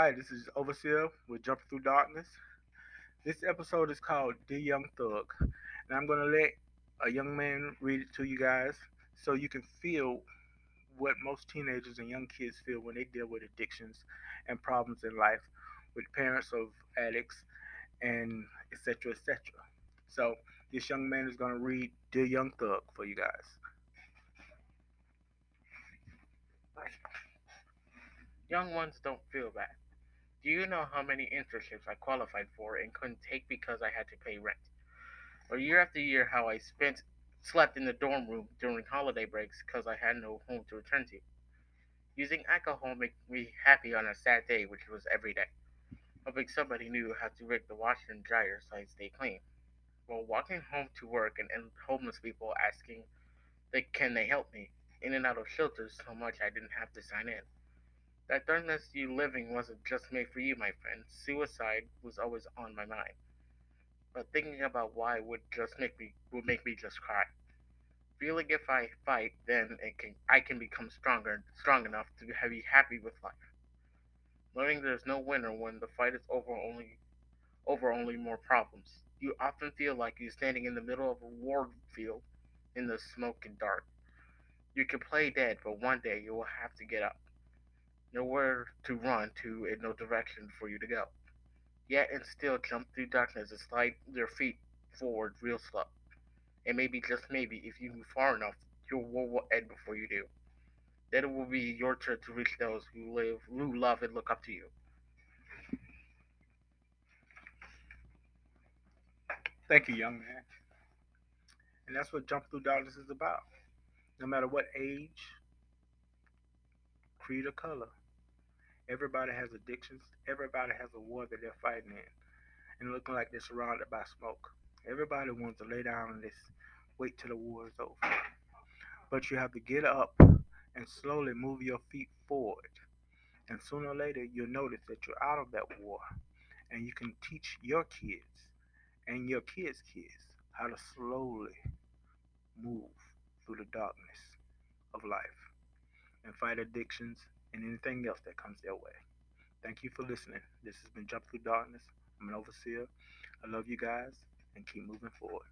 Hi, this is Overseer with Jumping Through Darkness. This episode is called Dear Young Thug, and I'm going to let a young man read it to you guys so you can feel what most teenagers and young kids feel when they deal with addictions and problems in life with parents of addicts and etc. etc. So, this young man is going to read Dear Young Thug for you guys. Young ones don't feel bad. Do you know how many internships I qualified for and couldn't take because I had to pay rent? Or year after year, how I spent slept in the dorm room during holiday breaks because I had no home to return to. Using alcohol made me happy on a sad day, which was every day. Hoping somebody knew how to rig the washer and dryer so I'd stay clean. While walking home to work and, and homeless people asking, they, can they help me? In and out of shelters so much I didn't have to sign in. That darkness you living wasn't just made for you, my friend. Suicide was always on my mind. But thinking about why would just make me would make me just cry. Feeling if I fight, then it can I can become stronger, strong enough to be happy with life. Learning there's no winner when the fight is over only over only more problems. You often feel like you're standing in the middle of a war field in the smoke and dark. You can play dead, but one day you will have to get up nowhere to run to and no direction for you to go. Yet and still jump through darkness and slide their feet forward real slow. And maybe, just maybe, if you move far enough, your war will end before you do. Then it will be your turn to reach those who live, who love and look up to you. Thank you, young man. And that's what Jump Through Darkness is about. No matter what age, creed, or color, Everybody has addictions. Everybody has a war that they're fighting in and looking like they're surrounded by smoke. Everybody wants to lay down and just wait till the war is over. But you have to get up and slowly move your feet forward. And sooner or later, you'll notice that you're out of that war. And you can teach your kids and your kids' kids how to slowly move through the darkness of life and fight addictions and anything else that comes their way. Thank you for listening. This has been Jump Through Darkness. I'm an overseer. I love you guys and keep moving forward.